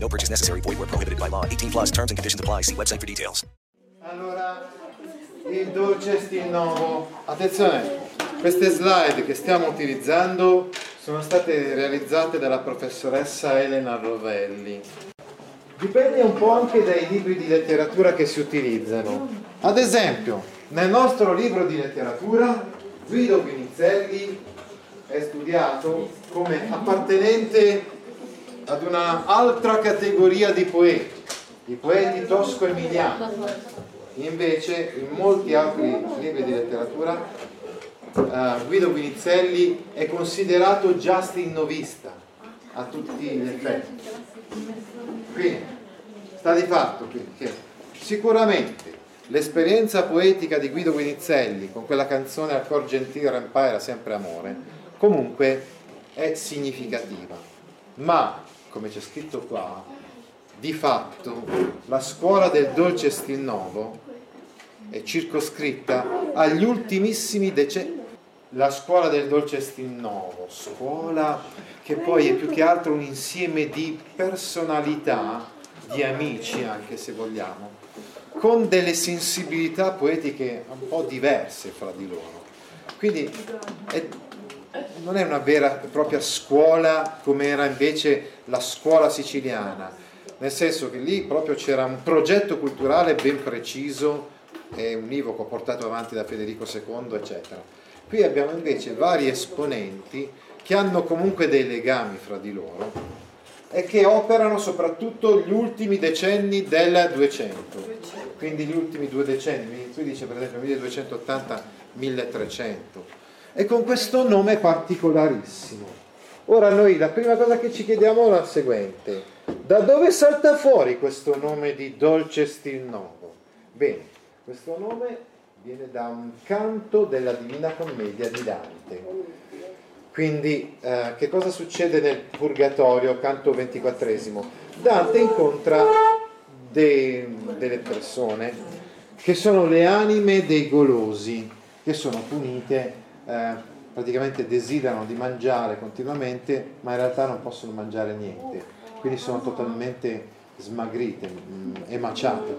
No purchase necessary. Void where prohibited by law. 18 plus terms and conditions apply. See website for details. Allora, il dolce stinnovo. Attenzione, queste slide che stiamo utilizzando sono state realizzate dalla professoressa Elena Rovelli. Dipende un po' anche dai libri di letteratura che si utilizzano. Ad esempio, nel nostro libro di letteratura, Guido Vinizelli è studiato come appartenente ad un'altra categoria di poeti, i poeti tosco-emiliani. Invece, in molti altri libri di letteratura, eh, Guido Vinizelli è considerato Justin Novista a tutti gli effetti. Quindi, sta di fatto che sicuramente l'esperienza poetica di Guido Vinizelli con quella canzone al cor gentile Empire sempre amore, comunque è significativa. Ma, come c'è scritto qua, di fatto la scuola del dolce stil novo è circoscritta agli ultimissimi decenni. La scuola del dolce stil novo, scuola che poi è più che altro un insieme di personalità, di amici anche se vogliamo, con delle sensibilità poetiche un po' diverse fra di loro. Quindi è, non è una vera e propria scuola come era invece la scuola siciliana, nel senso che lì proprio c'era un progetto culturale ben preciso e univoco portato avanti da Federico II, eccetera. Qui abbiamo invece vari esponenti che hanno comunque dei legami fra di loro e che operano soprattutto gli ultimi decenni del 200, quindi gli ultimi due decenni, qui dice per esempio 1280-1300, e con questo nome particolarissimo. Ora noi la prima cosa che ci chiediamo è la seguente, da dove salta fuori questo nome di dolce stil novo? Bene, questo nome viene da un canto della Divina Commedia di Dante. Quindi eh, che cosa succede nel Purgatorio, canto ventiquattresimo? Dante incontra de, delle persone che sono le anime dei golosi, che sono punite, eh, praticamente desiderano di mangiare continuamente, ma in realtà non possono mangiare niente, quindi sono totalmente smagrite, mh, emaciate.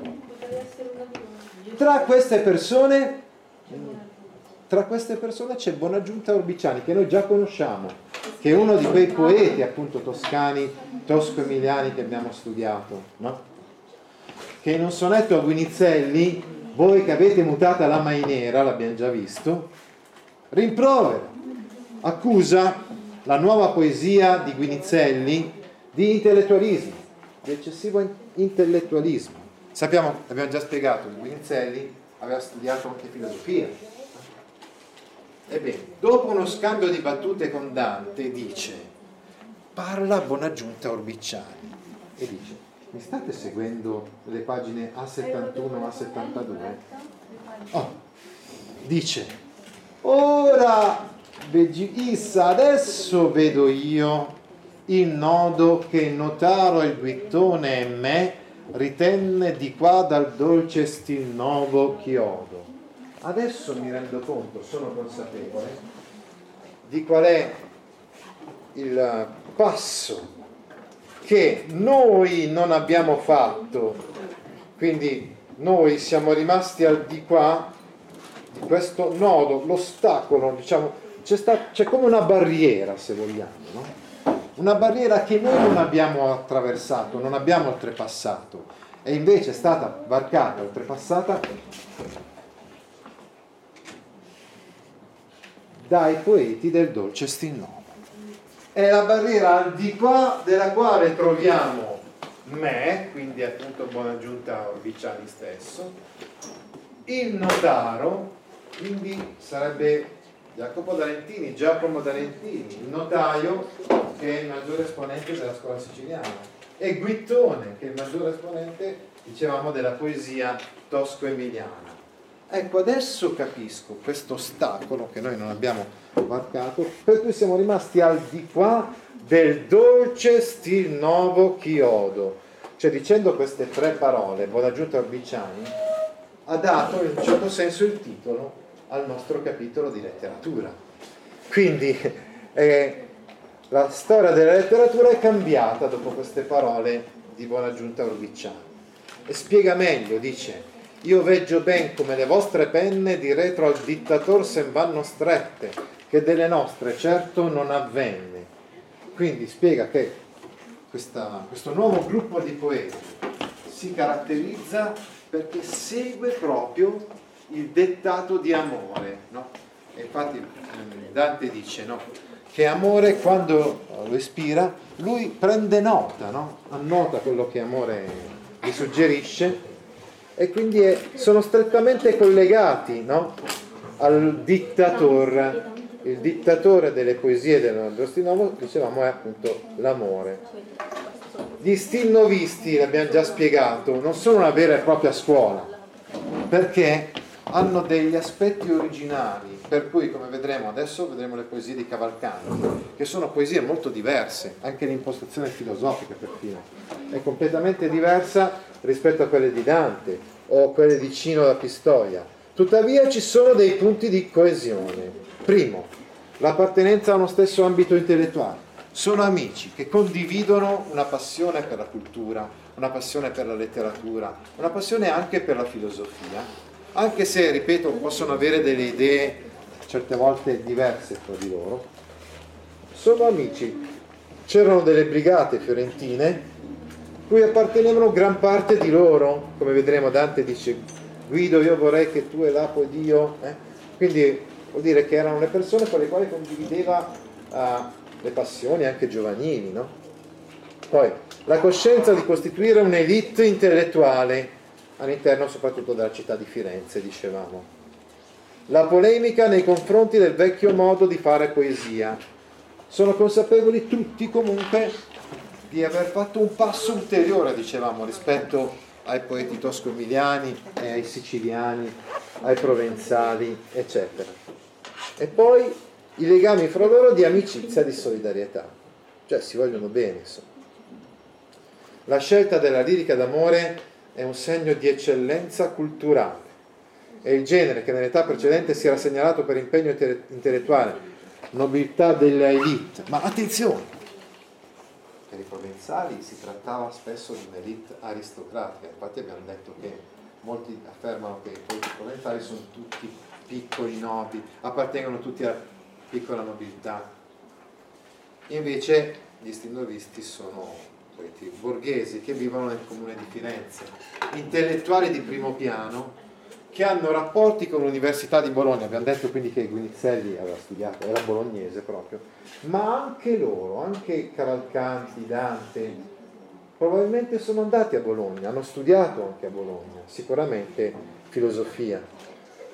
Tra queste persone, tra queste persone c'è Bonaggiunta Orbiciani, che noi già conosciamo, che è uno di quei poeti appunto toscani, tosco-emiliani che abbiamo studiato, no? che in un sonetto a Guinizelli, voi che avete mutata la mainera, l'abbiamo già visto, rimprovera, accusa la nuova poesia di Guinizelli di intellettualismo, di eccessivo intellettualismo. Sappiamo, abbiamo già spiegato, che Guinizelli aveva studiato anche filosofia. Ebbene, dopo uno scambio di battute con Dante, dice, parla Bonaggiunta Orbiciani e dice, mi state seguendo le pagine A71 A72? Oh, dice, ora, Issa, adesso vedo io il nodo che Notaro il Guittone e me ritenne di qua dal dolce stil novo chiodo. Adesso mi rendo conto, sono consapevole di qual è il passo che noi non abbiamo fatto, quindi noi siamo rimasti al di qua questo nodo, l'ostacolo, diciamo, c'è, sta, c'è come una barriera se vogliamo, no? una barriera che noi non abbiamo attraversato, non abbiamo oltrepassato, e invece è stata varcata, oltrepassata dai poeti del dolce stil novo. È la barriera al di qua della quale troviamo me, quindi appunto buona giunta Orbiciani stesso, il notaro, quindi sarebbe Jacopo D'Alentini, Giacomo D'Alentini, il notaio che è il maggiore esponente della scuola siciliana, e Guittone che è il maggiore esponente dicevamo della poesia tosco-emiliana. Ecco, adesso capisco questo ostacolo che noi non abbiamo marcato, per cui siamo rimasti al di qua del dolce stil nuovo chiodo. Cioè dicendo queste tre parole, Bonaggiunta Orbiciani, ha dato in un certo senso il titolo al nostro capitolo di letteratura. Quindi eh, la storia della letteratura è cambiata dopo queste parole di Bonaggiunta Orbiciani. E spiega meglio, dice, io veggio ben come le vostre penne di retro al dittator sen vanno strette, che delle nostre certo non avvenne. Quindi spiega che questa, questo nuovo gruppo di poeti si caratterizza perché segue proprio il dettato di amore. No? Infatti mm, Dante dice no? che amore quando lo ispira, lui prende nota, no? annota quello che amore gli suggerisce e quindi è, sono strettamente collegati al dittatore. Il dittatore delle poesie del Dostinovo, dicevamo, è appunto l'amore. Gli stilnovisti, l'abbiamo già spiegato, non sono una vera e propria scuola, perché hanno degli aspetti originali, per cui come vedremo adesso vedremo le poesie di Cavalcanti, che sono poesie molto diverse, anche l'impostazione filosofica perfino è completamente diversa rispetto a quelle di Dante o quelle di Cino da Pistoia. Tuttavia ci sono dei punti di coesione. Primo, l'appartenenza a uno stesso ambito intellettuale. Sono amici che condividono una passione per la cultura, una passione per la letteratura, una passione anche per la filosofia, anche se, ripeto, possono avere delle idee certe volte diverse tra di loro. Sono amici. C'erano delle brigate fiorentine cui appartenevano gran parte di loro, come vedremo Dante dice Guido io vorrei che tu e l'Apo ed io, eh? quindi vuol dire che erano le persone con le quali condivideva uh, le passioni anche giovanili. No? Poi la coscienza di costituire un'elite intellettuale all'interno soprattutto della città di Firenze, dicevamo. La polemica nei confronti del vecchio modo di fare poesia. Sono consapevoli tutti comunque di aver fatto un passo ulteriore, dicevamo, rispetto ai poeti tosco-emiliani ai siciliani, ai provenzali, eccetera. E poi i legami fra loro di amicizia e di solidarietà, cioè si vogliono bene. Insomma. La scelta della lirica d'amore è un segno di eccellenza culturale. È il genere che nell'età precedente si era segnalato per impegno intellettuale, nobiltà della elite. Ma attenzione, per i provenzali si trattava spesso di un'elite aristocratica, infatti abbiamo detto che molti affermano che i provenzali sono tutti piccoli nobili, appartengono tutti alla piccola nobiltà. Invece gli stilnovisti sono poeti borghesi che vivono nel comune di Firenze, intellettuali di primo piano che hanno rapporti con l'Università di Bologna, abbiamo detto quindi che Guinizelli aveva studiato, era bolognese proprio, ma anche loro, anche Cavalcanti, Dante, probabilmente sono andati a Bologna, hanno studiato anche a Bologna, sicuramente filosofia.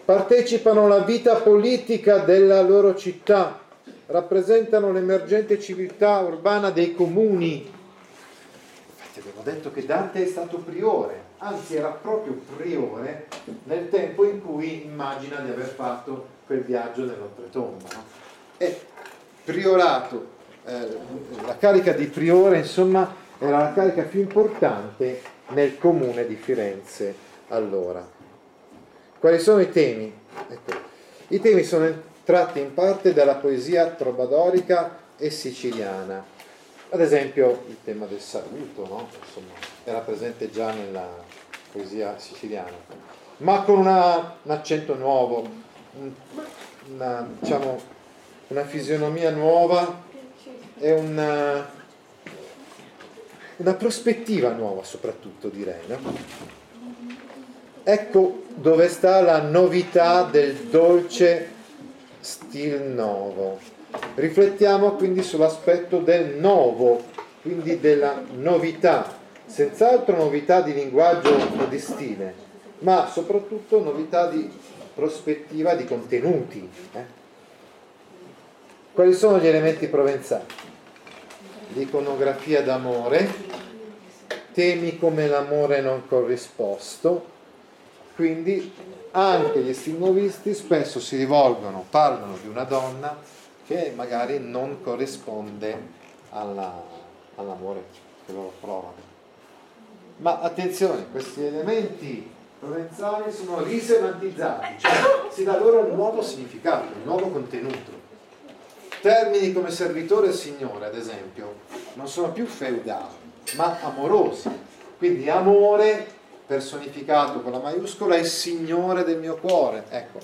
Partecipano alla vita politica della loro città, rappresentano l'emergente civiltà urbana dei comuni. Infatti abbiamo detto che Dante è stato priore, anzi era proprio priore nel tempo in cui immagina di aver fatto quel viaggio nell'oltretomba. No? E priorato, eh, la carica di priore insomma era la carica più importante nel comune di Firenze allora. Quali sono i temi? Ecco, I temi sono tratti in parte dalla poesia trobadorica e siciliana. Ad esempio il tema del saluto, no? Insomma, era presente già nella poesia siciliana, ma con una, un accento nuovo, una, diciamo, una fisionomia nuova e una, una prospettiva nuova soprattutto direi. No? Ecco dove sta la novità del dolce stil nuovo. Riflettiamo quindi sull'aspetto del nuovo, quindi della novità senz'altro novità di linguaggio o di stile, ma soprattutto novità di prospettiva, di contenuti. Eh? Quali sono gli elementi provenzali? L'iconografia d'amore, temi come l'amore non corrisposto, quindi anche gli stigmovisti spesso si rivolgono, parlano di una donna che magari non corrisponde alla, all'amore che loro provano. Ma attenzione, questi elementi provenzali sono risemantizzati, cioè si dà loro un nuovo significato, un nuovo contenuto. Termini come servitore e signore, ad esempio, non sono più feudali, ma amorosi. Quindi amore personificato con la maiuscola è signore del mio cuore. Ecco,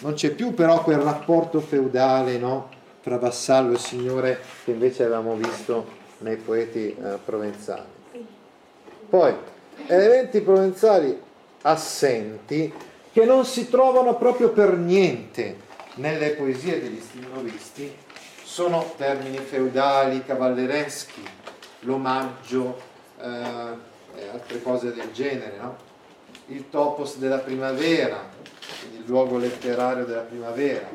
non c'è più però quel rapporto feudale no? tra vassallo e signore che invece avevamo visto nei poeti eh, provenzali. Poi, elementi provenzali assenti che non si trovano proprio per niente nelle poesie degli stilnovisti sono termini feudali, cavallereschi, l'omaggio eh, e altre cose del genere, no? il topos della primavera, il luogo letterario della primavera,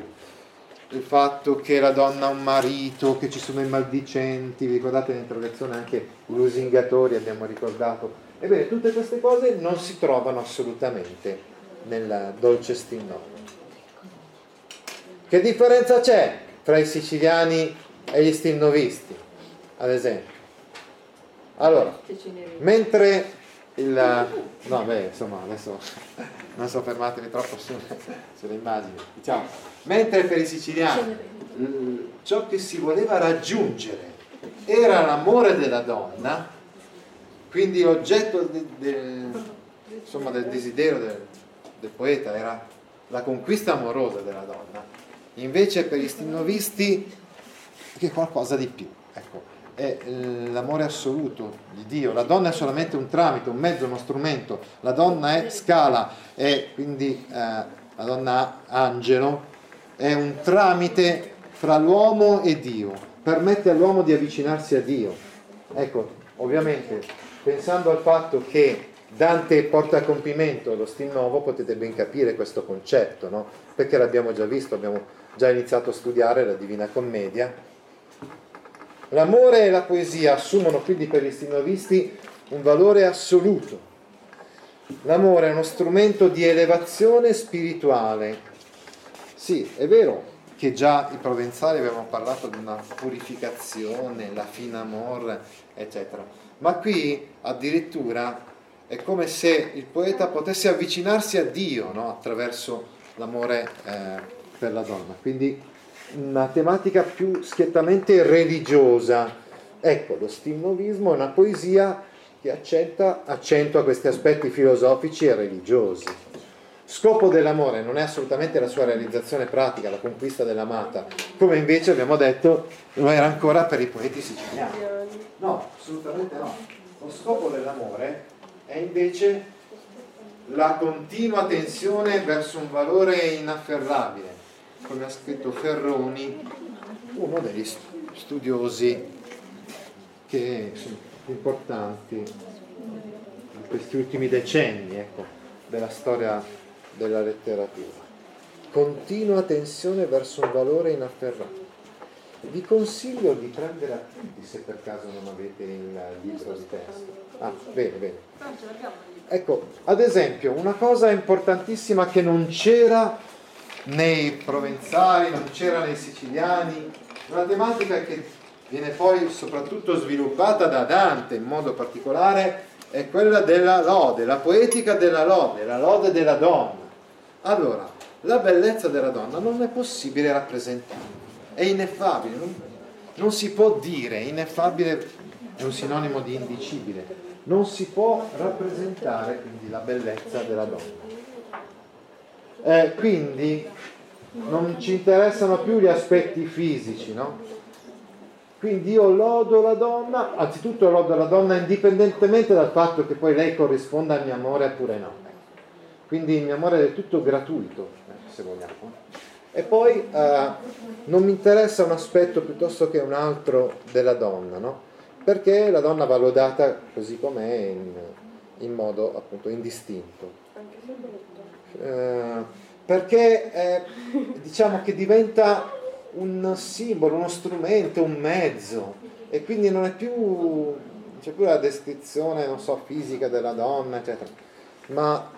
il fatto che la donna ha un marito, che ci sono i maldicenti, vi ricordate l'interrogazione anche lusingatori abbiamo ricordato. Ebbene, tutte queste cose non si trovano assolutamente nel dolce stinnovo. Che differenza c'è tra i siciliani e gli stinnovisti, ad esempio? Allora, mentre il... No, beh, insomma, adesso non so fermatevi troppo sulle, sulle immagini. Diciamo, mentre per i siciliani ciò che si voleva raggiungere era l'amore della donna, quindi l'oggetto de, de, insomma, del desiderio del, del poeta era la conquista amorosa della donna, invece per gli stinnovisti che qualcosa di più. Ecco, è l'amore assoluto di Dio. La donna è solamente un tramite, un mezzo, uno strumento. La donna è scala, è quindi eh, la donna angelo, è un tramite fra l'uomo e Dio, permette all'uomo di avvicinarsi a Dio. Ecco, ovviamente, pensando al fatto che Dante porta a compimento lo stil nuovo, potete ben capire questo concetto, no? Perché l'abbiamo già visto, abbiamo già iniziato a studiare la Divina Commedia L'amore e la poesia assumono quindi per gli stinovisti un valore assoluto. L'amore è uno strumento di elevazione spirituale. Sì, è vero che già i provenzali avevano parlato di una purificazione, la fine amor, eccetera. Ma qui addirittura è come se il poeta potesse avvicinarsi a Dio no? attraverso l'amore eh, per la donna. Quindi una tematica più schiettamente religiosa. Ecco, lo stilnovismo è una poesia che accenta, accentua questi aspetti filosofici e religiosi. Scopo dell'amore non è assolutamente la sua realizzazione pratica, la conquista dell'amata, come invece abbiamo detto lo era ancora per i poeti siciliani. No, assolutamente no. Lo scopo dell'amore è invece la continua tensione verso un valore inafferrabile, come ha scritto Ferroni, uno degli studiosi che sono importanti in questi ultimi decenni ecco, della storia della letteratura. Continua tensione verso un valore inafferrato. Vi consiglio di prendere appunti se per caso non avete il libro di testo. Ah, bene, bene. Ecco, ad esempio, una cosa importantissima che non c'era nei provenzali, non c'era nei siciliani, una tematica che viene poi soprattutto sviluppata da Dante in modo particolare è quella della lode, la poetica della lode, la lode della donna. Allora, la bellezza della donna non è possibile rappresentare, è ineffabile, non, non si può dire, ineffabile è un sinonimo di indicibile, non si può rappresentare quindi la bellezza della donna. Eh, quindi non ci interessano più gli aspetti fisici, no? Quindi io lodo la donna, anzitutto lodo la donna indipendentemente dal fatto che poi lei corrisponda al mio amore oppure no. Quindi il mio amore è del tutto gratuito, eh, se vogliamo. E poi eh, non mi interessa un aspetto piuttosto che un altro della donna, no? Perché la donna va lodata così com'è in, in modo appunto indistinto. Eh, perché eh, diciamo che diventa un simbolo, uno strumento, un mezzo e quindi non è più c'è pure la descrizione, non so, fisica della donna, eccetera, ma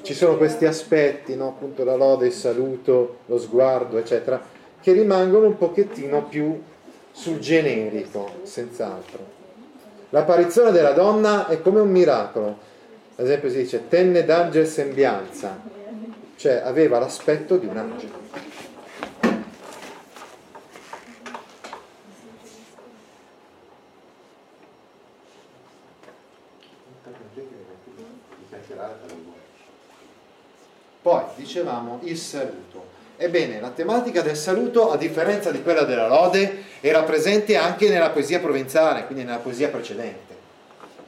ci sono questi aspetti, no? appunto la lode, il saluto, lo sguardo, eccetera, che rimangono un pochettino più sul generico, senz'altro. L'apparizione della donna è come un miracolo. Ad esempio si dice tenne d'angel sembianza, cioè aveva l'aspetto di un angelo. Poi dicevamo il saluto. Ebbene, la tematica del saluto, a differenza di quella della lode, era presente anche nella poesia provenzale, quindi nella poesia precedente.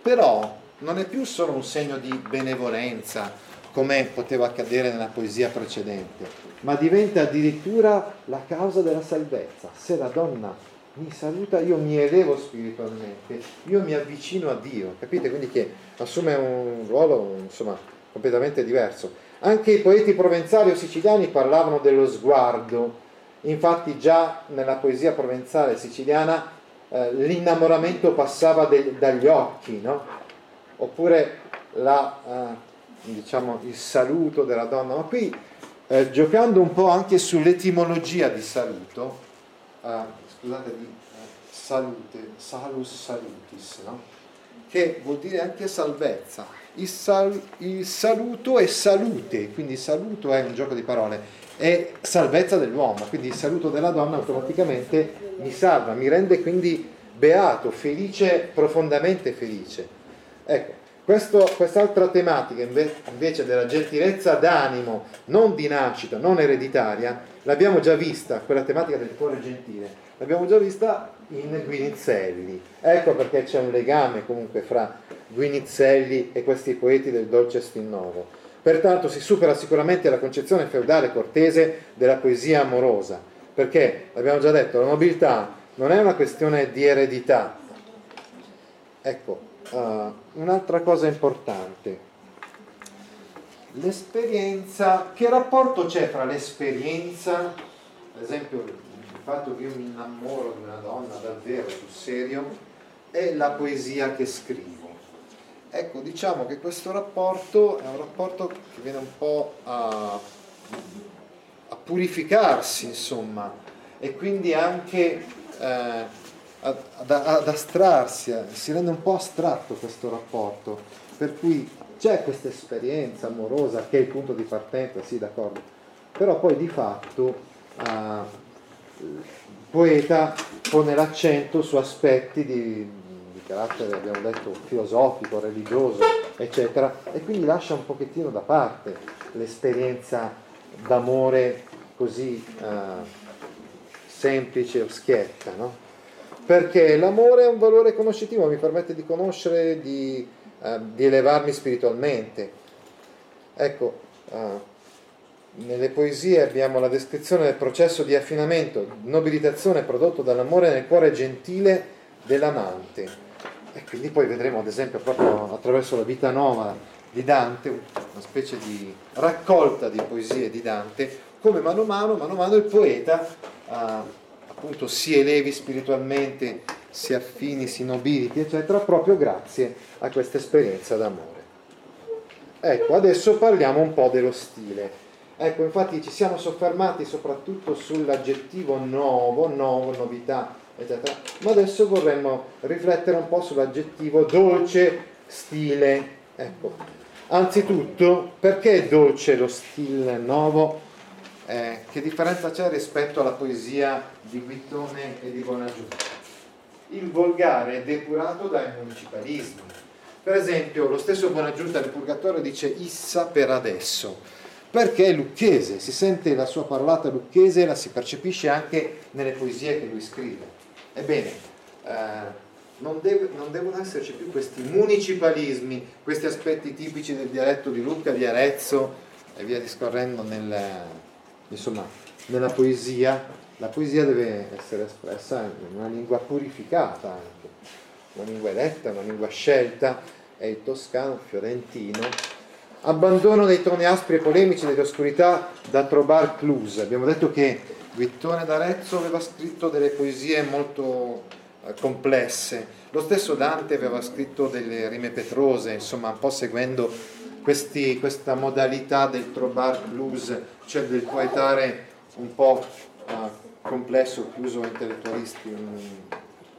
Però non è più solo un segno di benevolenza, come poteva accadere nella poesia precedente, ma diventa addirittura la causa della salvezza. Se la donna mi saluta, io mi elevo spiritualmente, io mi avvicino a Dio, capite? Quindi che assume un ruolo insomma, completamente diverso. Anche i poeti provenzali o siciliani parlavano dello sguardo, infatti già nella poesia provenzale siciliana eh, l'innamoramento passava de- dagli occhi, no? Oppure la, eh, diciamo, il saluto della donna. Ma qui, eh, giocando un po' anche sull'etimologia di saluto, eh, scusate, di eh, salute, salus salutis, no? che vuol dire anche salvezza il, sal, il saluto è salute, quindi saluto è un gioco di parole, è salvezza dell'uomo, quindi il saluto della donna automaticamente mi salva, mi rende quindi beato, felice, profondamente felice. Ecco, quest'altra tematica invece della gentilezza d'animo, non di nascita, non ereditaria, l'abbiamo già vista, quella tematica del cuore gentile, l'abbiamo già vista in Guinizelli. Ecco perché c'è un legame comunque fra Guinizelli e questi poeti del dolce stinnovo. Pertanto si supera sicuramente la concezione feudale cortese della poesia amorosa, perché, l'abbiamo già detto, la nobiltà non è una questione di eredità. Ecco, uh, un'altra cosa importante. L'esperienza, che rapporto c'è fra l'esperienza, ad esempio il fatto che io mi innamoro di una donna davvero sul serio, e la poesia che scrivo? Ecco, diciamo che questo rapporto è un rapporto che viene un po' a, a purificarsi, insomma, e quindi anche eh, ad, ad, astrarsi, eh, si rende un po' astratto questo rapporto, per cui c'è questa esperienza amorosa che è il punto di partenza, sì, d'accordo, però poi di fatto eh, il poeta pone l'accento su aspetti di carattere, abbiamo detto, filosofico, religioso, eccetera, e quindi lascia un pochettino da parte l'esperienza d'amore così eh, semplice o schietta, no? Perché l'amore è un valore conoscitivo, mi permette di conoscere, di, eh, di elevarmi spiritualmente. Ecco, eh, nelle poesie abbiamo la descrizione del processo di affinamento, nobilitazione prodotto dall'amore nel cuore gentile dell'amante e quindi poi vedremo ad esempio proprio attraverso la vita nuova di Dante, una specie di raccolta di poesie di Dante, come mano a mano, mano a mano il poeta eh, appunto si elevi spiritualmente, si affini, si nobiliti, eccetera, proprio grazie a questa esperienza d'amore. Ecco, adesso parliamo un po' dello stile. Ecco, infatti ci siamo soffermati soprattutto sull'aggettivo nuovo, nuovo, novità, eccetera. Ma adesso vorremmo riflettere un po' sull'aggettivo dolce stile. Ecco, anzitutto, perché è dolce lo stile nuovo? Eh, che differenza c'è rispetto alla poesia di Guittone e di Bonagiuta? Il volgare è depurato dai municipalismi. Per esempio, lo stesso Bonagiunta del Purgatorio dice issa per adesso perché è lucchese, si sente la sua parlata lucchese e la si percepisce anche nelle poesie che lui scrive. Ebbene, eh, non, deve, non, devono esserci più questi municipalismi, questi aspetti tipici del dialetto di Lucca, di Arezzo e via discorrendo nel, insomma, nella poesia. La poesia deve essere espressa in una lingua purificata anche, una lingua eletta, una lingua scelta, è il toscano, fiorentino. Abbandono dei toni aspri e polemici dell'oscurità da trobar cluse. Abbiamo detto che Vittone d'Arezzo aveva scritto delle poesie molto eh, complesse. Lo stesso Dante aveva scritto delle rime petrose, insomma, un po' seguendo questi, questa modalità del trobar blues, cioè del poetare un po' uh, complesso, chiuso intellettualisti, um,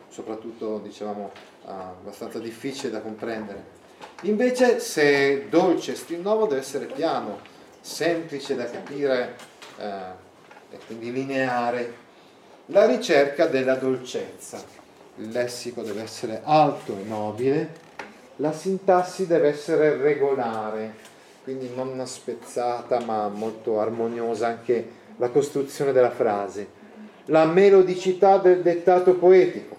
soprattutto dicevamo uh, abbastanza difficile da comprendere. Invece se dolce stil nuovo deve essere piano, semplice da capire uh, e quindi lineare, la ricerca della dolcezza. Il lessico deve essere alto e nobile, la sintassi deve essere regolare, quindi non spezzata ma molto armoniosa anche la costruzione della frase. La melodicità del dettato poetico.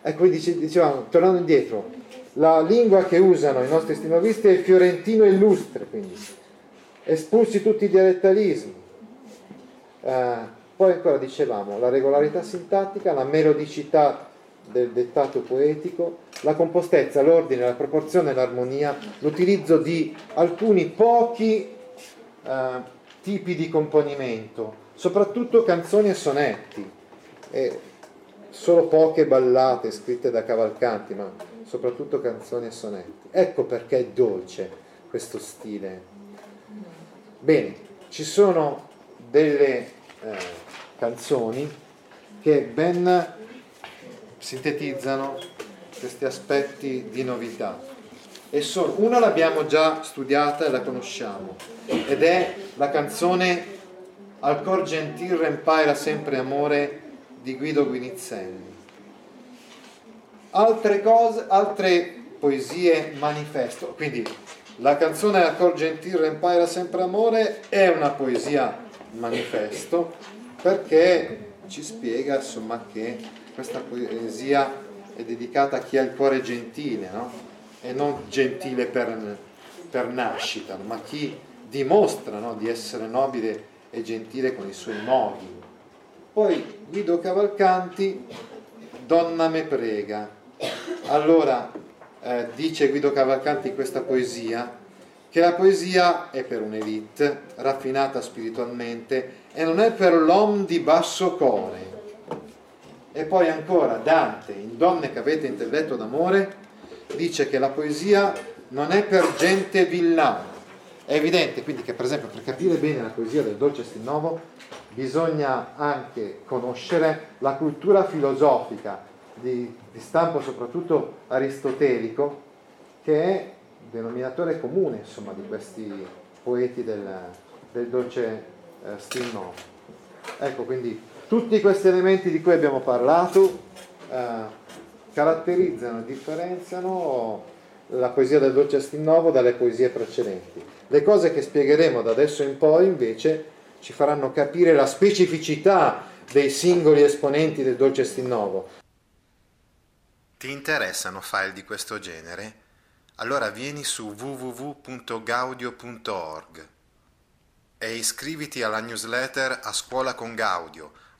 Ecco, dicevamo, tornando indietro, la lingua che usano i nostri stenovisti è il fiorentino illustre, quindi espulsi tutti i dialettalismi. Eh, poi ancora dicevamo la regolarità sintattica, la melodicità del dettato poetico, la compostezza, l'ordine, la proporzione, l'armonia, l'utilizzo di alcuni pochi eh, tipi di componimento, soprattutto canzoni e sonetti, e solo poche ballate scritte da Cavalcanti, ma soprattutto canzoni e sonetti. Ecco perché è dolce questo stile. Bene, ci sono delle eh, canzoni che ben sintetizzano questi aspetti di novità. E sono, una l'abbiamo già studiata e la conosciamo, ed è la canzone Al cor gentil rempaira sempre amore di Guido Guinizelli. Altre cose, altre poesie manifesto, quindi la canzone Al cor gentil rempaira sempre amore è una poesia manifesto perché ci spiega insomma che questa poesia è dedicata a chi ha il cuore gentile, no? e non gentile per, per nascita, ma chi dimostra no? di essere nobile e gentile con i suoi modi. Poi Guido Cavalcanti, Donna me prega. Allora, eh, dice Guido Cavalcanti in questa poesia, che la poesia è per un'elite, raffinata spiritualmente, e non è per l'uomo di basso core e poi ancora Dante, in Donne che avete intelletto d'amore, dice che la poesia non è per gente villana. È evidente quindi che per esempio per capire bene la poesia del dolce Stinnovo bisogna anche conoscere la cultura filosofica di, di stampo soprattutto aristotelico che è denominatore comune insomma, di questi poeti del, del dolce eh, Stinnovo. Ecco quindi tutti questi elementi di cui abbiamo parlato eh, caratterizzano e differenziano la poesia del Dolce Astinnovo dalle poesie precedenti. Le cose che spiegheremo da adesso in poi invece ci faranno capire la specificità dei singoli esponenti del Dolce Astinnovo. Ti interessano file di questo genere? Allora vieni su www.gaudio.org e iscriviti alla newsletter A Scuola con Gaudio